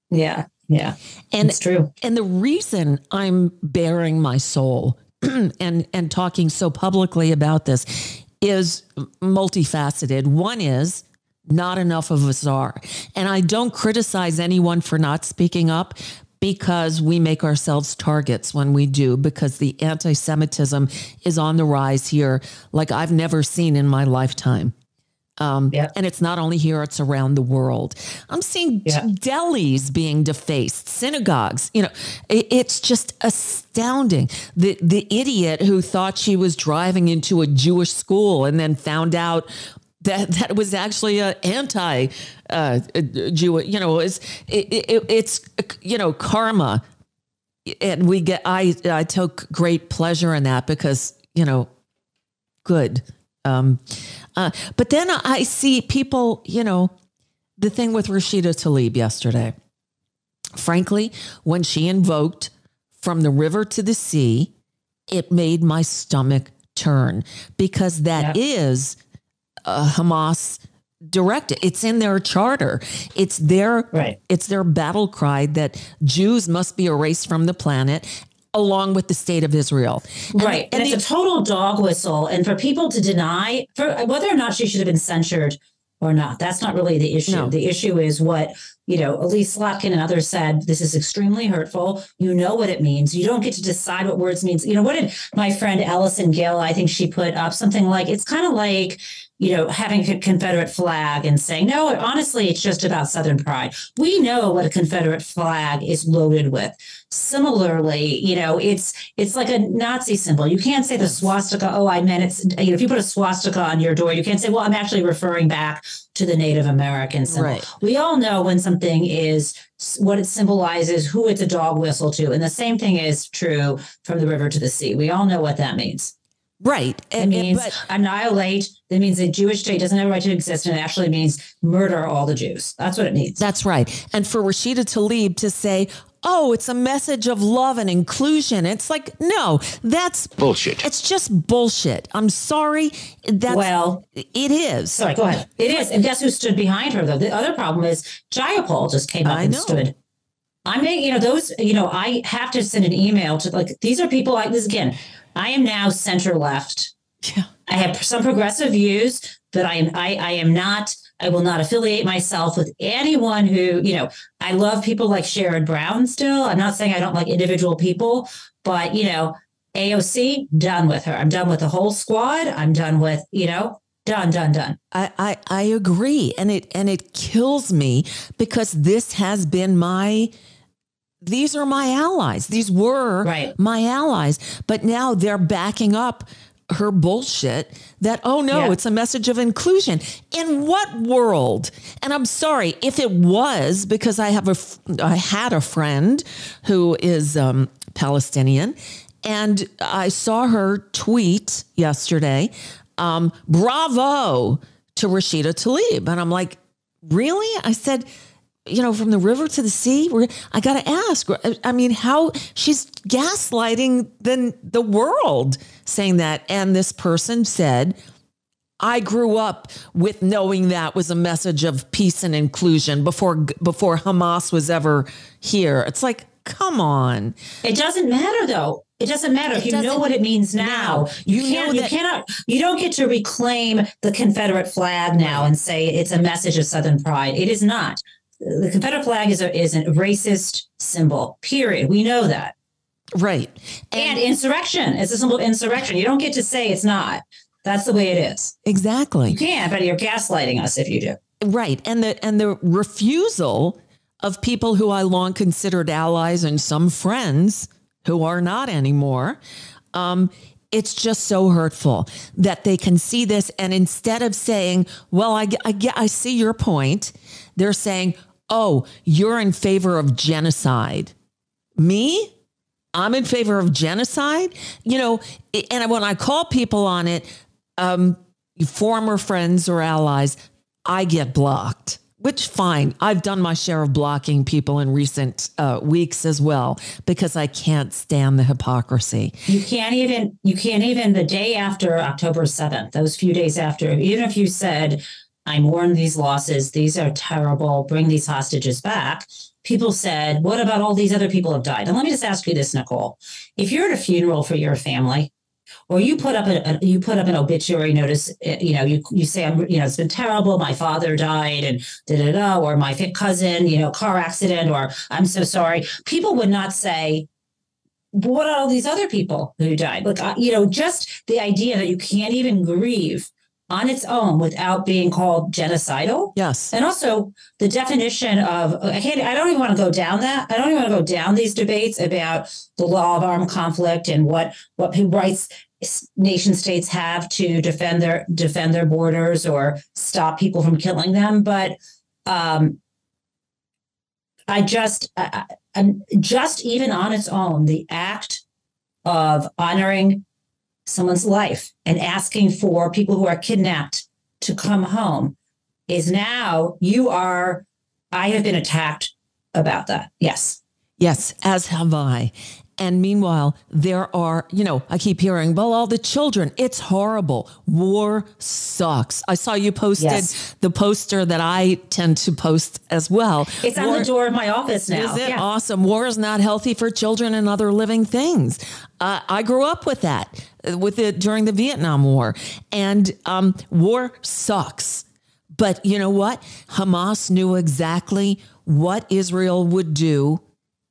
F: Yeah. Yeah.
C: And
F: it's true.
C: And the reason I'm bearing my soul and and talking so publicly about this is multifaceted. One is not enough of us are. And I don't criticize anyone for not speaking up because we make ourselves targets when we do, because the anti Semitism is on the rise here like I've never seen in my lifetime. Um. And it's not only here, it's around the world. I'm seeing delis being defaced, synagogues. You know, it, it's just astounding. The, the idiot who thought she was driving into a Jewish school and then found out that that was actually a anti uh, Jew. You know, it's it, it, it's you know karma, and we get. I I took great pleasure in that because you know, good. Um, uh, but then I see people, you know, the thing with Rashida Tlaib yesterday. Frankly, when she invoked from the river to the sea, it made my stomach turn because that yeah. is a Hamas directed. It's in their charter. It's their right. it's their battle cry that Jews must be erased from the planet along with the state of Israel.
F: And right. The, and, and it's the, a total dog whistle. And for people to deny for whether or not she should have been censured or not, that's not really the issue. No. The issue is what, you know, Elise Slotkin and others said, this is extremely hurtful. You know what it means. You don't get to decide what words means. You know, what did my friend Allison Gill, I think she put up something like, it's kind of like, you know, having a Confederate flag and saying, no, honestly, it's just about Southern pride. We know what a Confederate flag is loaded with. Similarly, you know, it's it's like a Nazi symbol. You can't say the swastika, oh, I meant it's, you know, if you put a swastika on your door, you can't say, well, I'm actually referring back to the Native American symbol. Right. We all know when something is what it symbolizes, who it's a dog whistle to. And the same thing is true from the river to the sea. We all know what that means.
C: Right.
F: It
C: And-
F: means
C: but-
F: annihilate. That means a Jewish state doesn't have a right to exist, and it actually means murder all the Jews. That's what it means.
C: That's right. And for Rashida Tlaib to say, oh, it's a message of love and inclusion. It's like, no, that's
G: Bullshit.
C: It's just bullshit. I'm sorry. That's,
F: Well-
C: it is.
F: Sorry, go ahead. It is. And guess who stood behind her, though? The other problem is Jayapal just came up
C: I
F: and
C: know.
F: stood. I'm making, you know, those, you know, I have to send an email to like, these are people like this again. I am now center left.
C: Yeah.
F: I have some progressive views, but I am, I, I am not, I will not affiliate myself with anyone who, you know, I love people like Sherrod Brown still. I'm not saying I don't like individual people, but, you know, AOC, done with her. I'm done with the whole squad. I'm done with, you know, done, done, done.
C: I, I, I agree. And it and it kills me because this has been my these are my allies. These were
F: Right.
C: my allies. But now they're backing up her bullshit that, oh no,
F: Yeah.
C: it's a message of inclusion. In what world? And I'm sorry if it was because I have a, I had a friend who is um, Palestinian and I saw her tweet yesterday, um, bravo to Rashida Tlaib. And I'm like, really? I said, you know, from the river to the sea. We're, I got to ask. I mean, how she's gaslighting the the world, saying that. And this person said, "I grew up with knowing that was a message of peace and inclusion before before Hamas was ever here." It's like, come on.
F: It doesn't matter though. It doesn't matter
C: It
F: if you know
C: doesn't-
F: what it means now.
C: now.
F: You,
C: You
F: can't.
C: know
F: You
C: that-
F: cannot. You don't get to reclaim the Confederate flag now and say it's a message of Southern pride. It is not. The Confederate flag is a is a racist symbol. Period. We know that.
C: Right.
F: And, insurrection. It's a symbol of insurrection. You don't get to say it's not. That's the way it is.
C: exactly.
F: You can't. but you're gaslighting us if you do.
C: Right. And the and the refusal of people who I long considered allies and some friends who are not anymore. Um, it's just so hurtful that they can see this and instead of saying, "Well, I, I get, I see your point," they're saying, "Oh, you're in favor of genocide." Me? I'm in favor of genocide. You know, and when I call people on it, um, former friends or allies, I get blocked. Which fine, I've done my share of blocking people in recent uh, weeks as well because I can't stand the hypocrisy.
F: You can't even you can't even the day after October 7th, those few days after, even if you said, I mourn these losses, these are terrible, bring these hostages back. People said, What about all these other people who have died? And let me just ask you this, Nicole. If you're at a funeral for your family, or you put up a, you put up an obituary notice, eh, you know, you you say, I'm, you know, it's been terrible. My father died, and da da da, or my cousin, you know, car accident, or I'm so sorry. People would not say, what are all these other people who died? Like, uh, you know, just the idea that you can't even grieve on its own without being called genocidal.
C: Yes.
F: And also the definition of I can't I don't even want to go down that. I don't even want to go down these debates about the law of armed conflict and what what rights nation states have to defend their defend their borders or stop people from killing them. But um I just I, I- just even on its own, the act of honoring someone's life and asking for people who are kidnapped to come home is now you are i have been attacked about that yes
C: Yes, as have I. And meanwhile, there are, you know, I keep hearing, well, all the children, it's horrible. War sucks. I saw you posted
F: Yes.
C: the poster that I tend to post as well.
F: it's on the door of my office now
C: Is it
F: Yeah.
C: awesome? War is not healthy for children and other living things. Uh, I grew up with that, with it during the Vietnam War, and um, war sucks. But you know what? Hamas knew exactly what Israel would do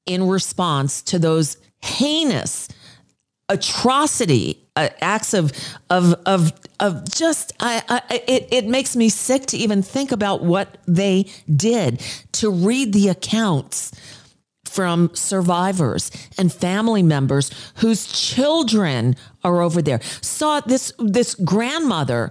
C: in response to those heinous atrocity uh, acts of of of of just I, I it it makes me sick to even think about what they did to read the accounts from survivors and family members whose children are over there. Saw this this grandmother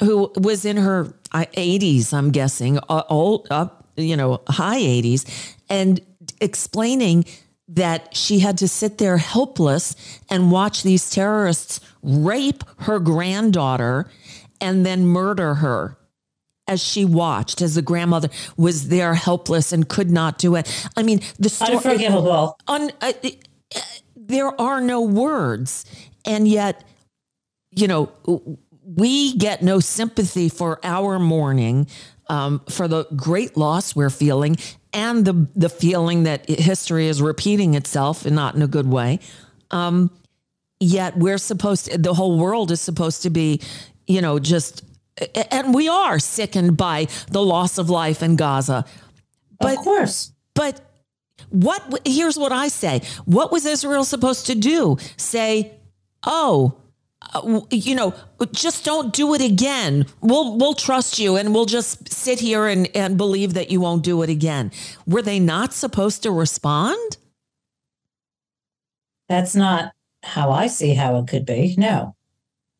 C: who was in her uh, 80s i'm guessing uh, old up you know high 80s and explaining that she had to sit there helpless and watch these terrorists rape her granddaughter and then murder her as she watched as the grandmother was there helpless and could not do it. I mean, the story
F: unforgivable.
C: Un, uh, uh, there are no words, and yet, you know, we get no sympathy for our mourning, um, for the great loss we're feeling, and the the feeling that history is repeating itself and not in a good way. Um, yet we're supposed to, the whole world is supposed to be, you know, just and we are sickened by the loss of life in Gaza.
F: But, of course.
C: But what here's what I say. What was Israel supposed to do? Say, "Oh, uh, you know, just don't do it again. We'll we'll trust you and we'll just sit here and and believe that you won't do it again." Were they not supposed to respond?
F: That's not how I see how it could be. No.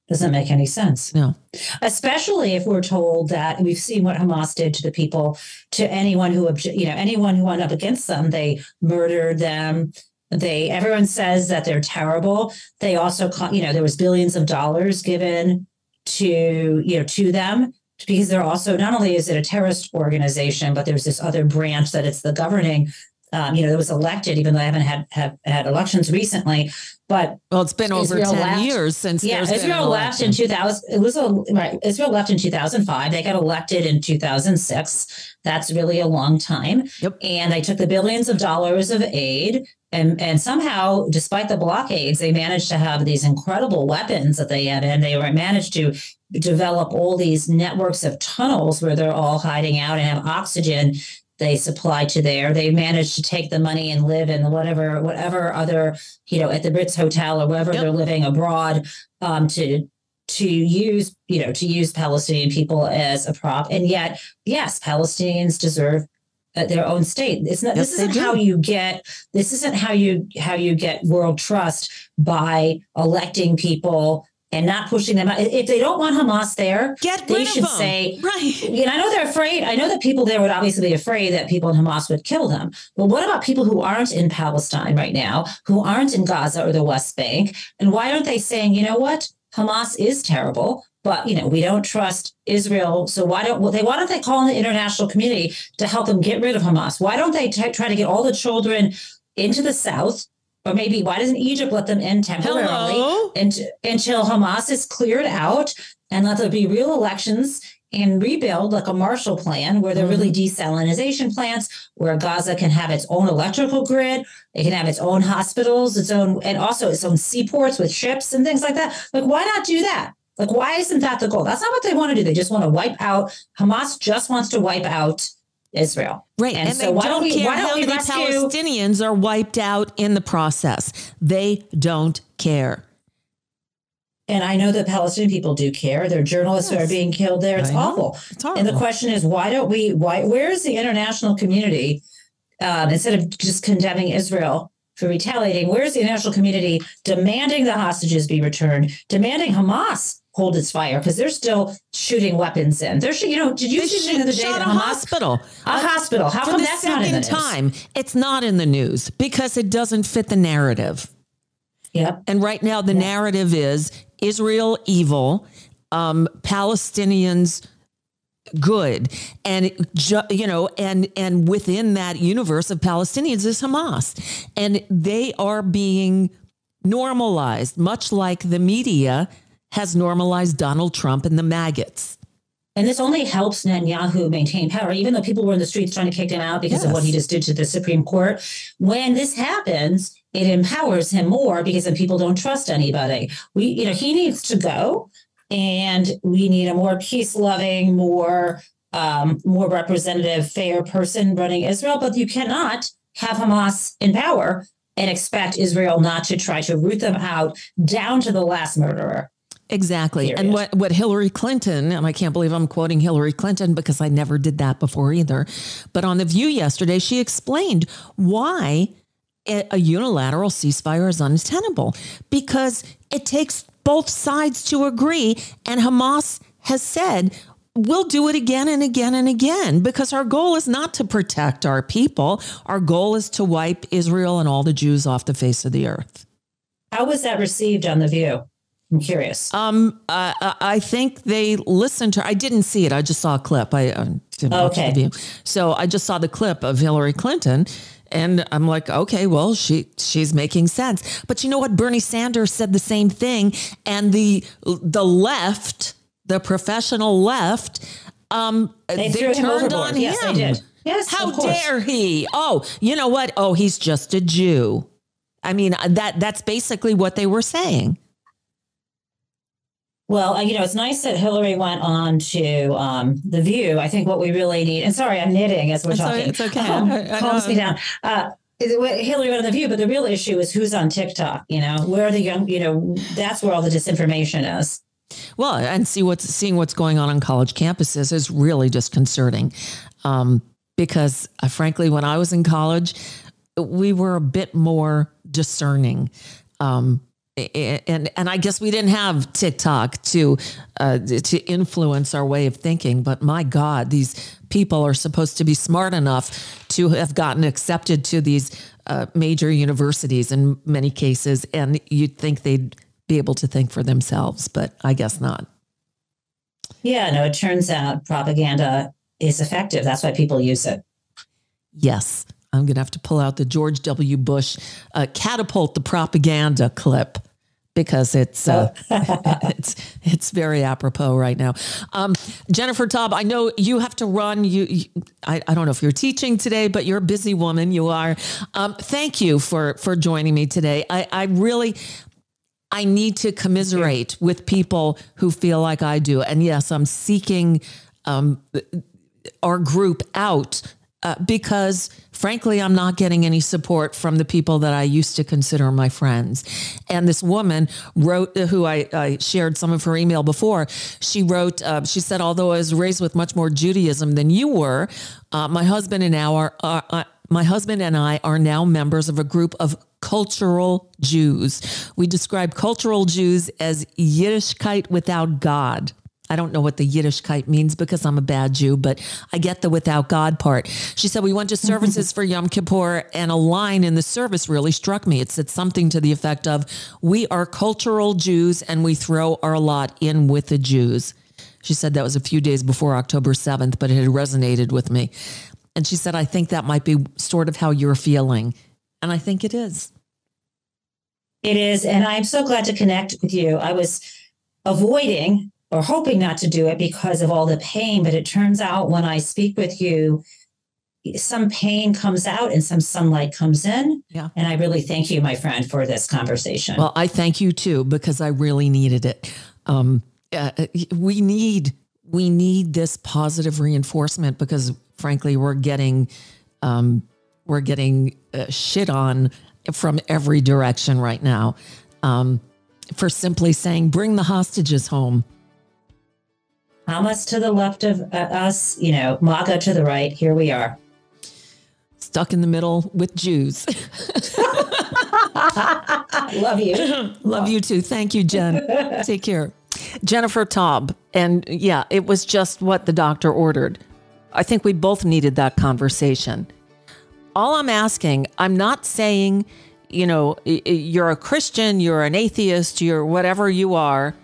F: Doesn't make any sense.
C: No.
F: Especially if we're told that we've seen what Hamas did to the people, to anyone who, you know, anyone who went up against them, they murdered them. They, everyone says that they're terrible. They also, you know, there was billions of dollars given to, you know, to them because they're also not only is it a terrorist organization, but there's this other branch that it's the governing um, you know, that was elected, even though I haven't had have had elections recently. But
C: well, it's been over Israel ten left, years since.
F: Yeah, Israel left in two thousand. It was a right. Israel left in two thousand five. They got elected in two thousand six. That's really a long time.
C: Yep.
F: And they took the billions of dollars of aid, and and somehow, despite the blockades, they managed to have these incredible weapons that they had, and they were managed to develop all these networks of tunnels where they're all hiding out and have oxygen they supply to there. They manage to take the money and live in whatever whatever other you know at the Ritz Hotel or wherever yep. they're living abroad um, to to use you know to use Palestinian people as a prop. And yet, yes, Palestinians deserve uh, their own state. It's not. Yes, this isn't how you get. This isn't how you how you get world trust by electing people and not pushing them out. If they don't want Hamas there,
C: Get
F: they should say, right. You know, I know they're afraid. I know that people there would obviously be afraid that people in Hamas would kill them. But what about people who aren't in Palestine right now, who aren't in Gaza or the West Bank? And why aren't they saying, you know what? Hamas is terrible, but you know we don't trust Israel. So why don't well, they? Why don't they call on the international community to help them get rid of Hamas? Why don't they t- try to get all the children into the south or maybe why doesn't Egypt let them in temporarily and, until Hamas is cleared out and let there be real elections and rebuild like a Marshall Plan where there are really mm-hmm. desalination plants, where Gaza can have its own electrical grid, it can have its own hospitals, its own, and also its own seaports with ships and things like that. Like, why not do that? Like, why isn't that the goal? That's not what they want to do. They just want to wipe out, Hamas just wants to wipe out Israel.
C: Right. And, and so why don't, we, care why don't how many rescue... Palestinians are wiped out in the process. They don't care.
F: And I know that Palestinian people do care. There are journalists yes. who are being killed there. It's awful. It's and the question is, why don't we? Why? Where is the international community? Um, instead of just condemning Israel for retaliating, where's the international community demanding the hostages be returned, demanding Hamas hold its fire because they're still shooting weapons in. They're, you know, did you they see the other day
C: a hospital?
F: A hospital. How come that's not in the
C: time? It's not in the news because it doesn't fit the narrative.
F: Yep.
C: And right now, the yep. narrative is Israel evil, um, Palestinians good and you know and and within that universe of palestinians is hamas and they are being normalized much like the media has normalized Donald Trump and the maggots.
F: And this only helps Netanyahu maintain power, even though people were in the streets trying to kick him out because yes. of what he just did to the Supreme Court. When this happens, it empowers him more because then people don't trust anybody. We, you know, he needs to go, and we need a more peace-loving, more, um, more representative, fair person running Israel. But you cannot have Hamas in power and expect Israel not to try to root them out down to the last murderer.
C: Exactly. Period. And what, what Hillary Clinton, and I can't believe I'm quoting Hillary Clinton because I never did that before either, but on The View yesterday, she explained why a unilateral ceasefire is untenable because it takes both sides to agree. And Hamas has said, we'll do it again and again and again because our goal is not to protect our people. Our goal is to wipe Israel and all the Jews off the face of the earth.
F: How was that received on The View? I'm curious.
C: Um, uh, I think they listened to. I didn't see it. I just saw a clip. I uh, didn't watch
F: Okay.
C: the view, so I just saw the clip of Hillary Clinton, and I'm like, okay, well, she she's making sense. But you know what? Bernie Sanders said the same thing, and the the left, the professional left, um,
F: They him
C: turned on
F: Yes, they
C: him.
F: did. Yes,
C: How dare he? Oh, you know what? Oh, he's just a Jew. I mean, that that's basically what they were saying.
F: Well, uh, you know, it's nice that Hillary went on to um, The View. I think what we really need, and sorry, I'm knitting as we're
C: o-
F: talking.
C: it's okay.
F: Um,
C: I- I
F: calms me down. Uh, is it what- Hillary went on The View, but the real issue is who's on TikTok. You know, where are the young, you know, that's where all the disinformation is.
C: Well, and see what's seeing what's going on on college campuses is really disconcerting, um, because uh, frankly, when I was in college, we were a bit more discerning. Um, and and I guess we didn't have TikTok to uh, to influence our way of thinking. But my God, these people are supposed to be smart enough to have gotten accepted to these uh, major universities in many cases, and you'd think they'd be able to think for themselves, but I guess not.
F: Yeah, no, it turns out propaganda is effective. That's why people use it.
C: Yes, I'm going to have to pull out the George W. Bush uh, catapult the propaganda clip because it's uh, it's it's very apropos right now. Um, Jennifer Taub, I know you have to run. You, you I, I don't know if you're teaching today, but you're a busy woman. You are. Um, thank you for for joining me today. I, I really. I need to commiserate with people who feel like I do. And yes, I'm seeking um, our group out uh, because, frankly, I'm not getting any support from the people that I used to consider my friends. And this woman wrote, uh, who I, I shared some of her email before, she wrote, uh, she said, although I was raised with much more Judaism than you were, uh, my husband and our, uh, my husband and I are now members of a group of cultural Jews. We describe cultural Jews as Yiddishkeit without God. I don't know what the Yiddishkeit means because I'm a bad Jew, but I get the without God part. She said, We went to services for Yom Kippur, and a line in the service really struck me. It said something to the effect of, We are cultural Jews and we throw our lot in with the Jews. She said that was a few days before October 7th, but it had resonated with me. And she said, I think that might be sort of how you're feeling. And I think it is.
F: It is. And I'm so glad to connect with you. I was avoiding or hoping not to do it because of all the pain, but it turns out when I speak with you, some pain comes out and some sunlight comes in.
C: Yeah.
F: And I really thank you, my friend, for this conversation.
C: Well, I thank you too because I really needed it. Um, uh, we need we need this positive reinforcement because, frankly, we're getting um, we're getting uh, shit on from every direction right now um, for simply saying, "Bring the hostages home."
F: Hamas to the left of uh, us, you know, MAGA to the right. Here we are.
C: Stuck in the middle with Jews.
F: Love you.
C: Love you too. Thank you, Jen. Take care. Jennifer Taub. And yeah, it was just what the doctor ordered. I think we both needed that conversation. All I'm asking, I'm not saying, you know, you're a Christian, you're an atheist, you're whatever you are.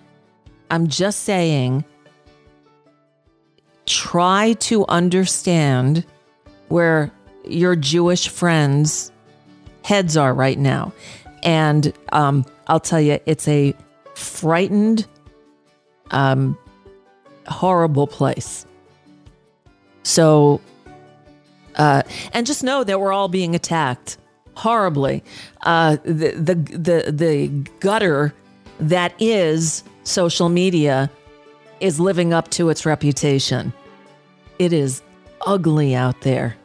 C: I'm just saying, try to understand where your Jewish friends' heads are right now. And um, I'll tell you, it's a frightened, um, horrible place. So, uh, and just know that we're all being attacked horribly. Uh, the, the the the gutter that is social media is living up to its reputation. It is ugly out there.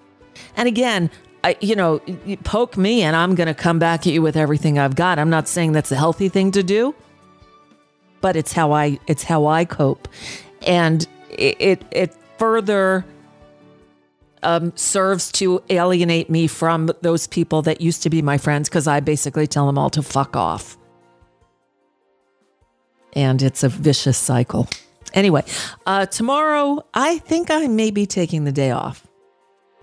C: And again, I, you know, you poke me and I'm going to come back at you with everything I've got. I'm not saying that's a healthy thing to do, but it's how I it's how I cope. And it it, it further um, serves to alienate me from those people that used to be my friends because I basically tell them all to fuck off. And it's a vicious cycle. Anyway, uh, tomorrow I think I may be taking the day off.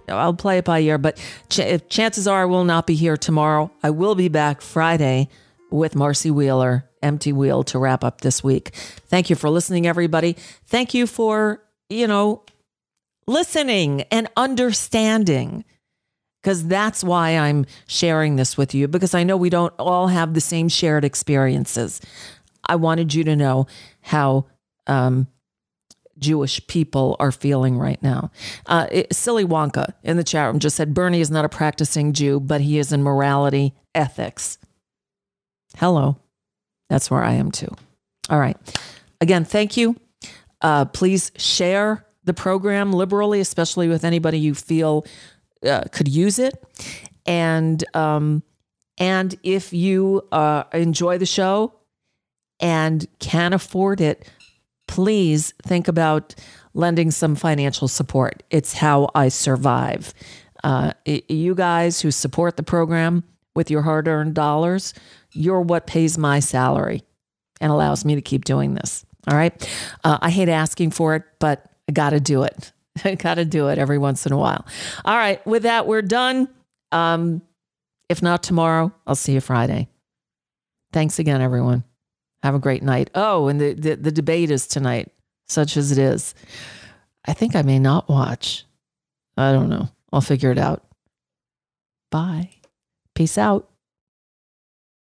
C: I'll play it by ear, but ch- chances are I will not be here tomorrow. I will be back Friday with Marcy Wheeler, Empty Wheel, to wrap up this week. Thank you for listening, everybody. Thank you for, you know, listening and understanding because that's why I'm sharing this with you because I know we don't all have the same shared experiences. I wanted you to know how um, Jewish people are feeling right now. Uh, it, Silly Wonka in the chat room just said Bernie is not a practicing Jew, but he is in morality, ethics. Hello. That's where I am too. All right. Again, thank you. Uh, please share the program liberally, especially with anybody you feel uh, could use it. And um, and if you uh, enjoy the show and can afford it, please think about lending some financial support. It's how I survive. Uh, you guys who support the program with your hard earned dollars, you're what pays my salary and allows me to keep doing this. All right. Uh, I hate asking for it, but I got to do it. I got to do it every once in a while. All right. With that, we're done. Um, if not tomorrow, I'll see you Friday. Thanks again, everyone. Have a great night. Oh, and the, the, the debate is tonight, such as it is. I think I may not watch. I don't know. I'll figure it out. Bye. Peace out.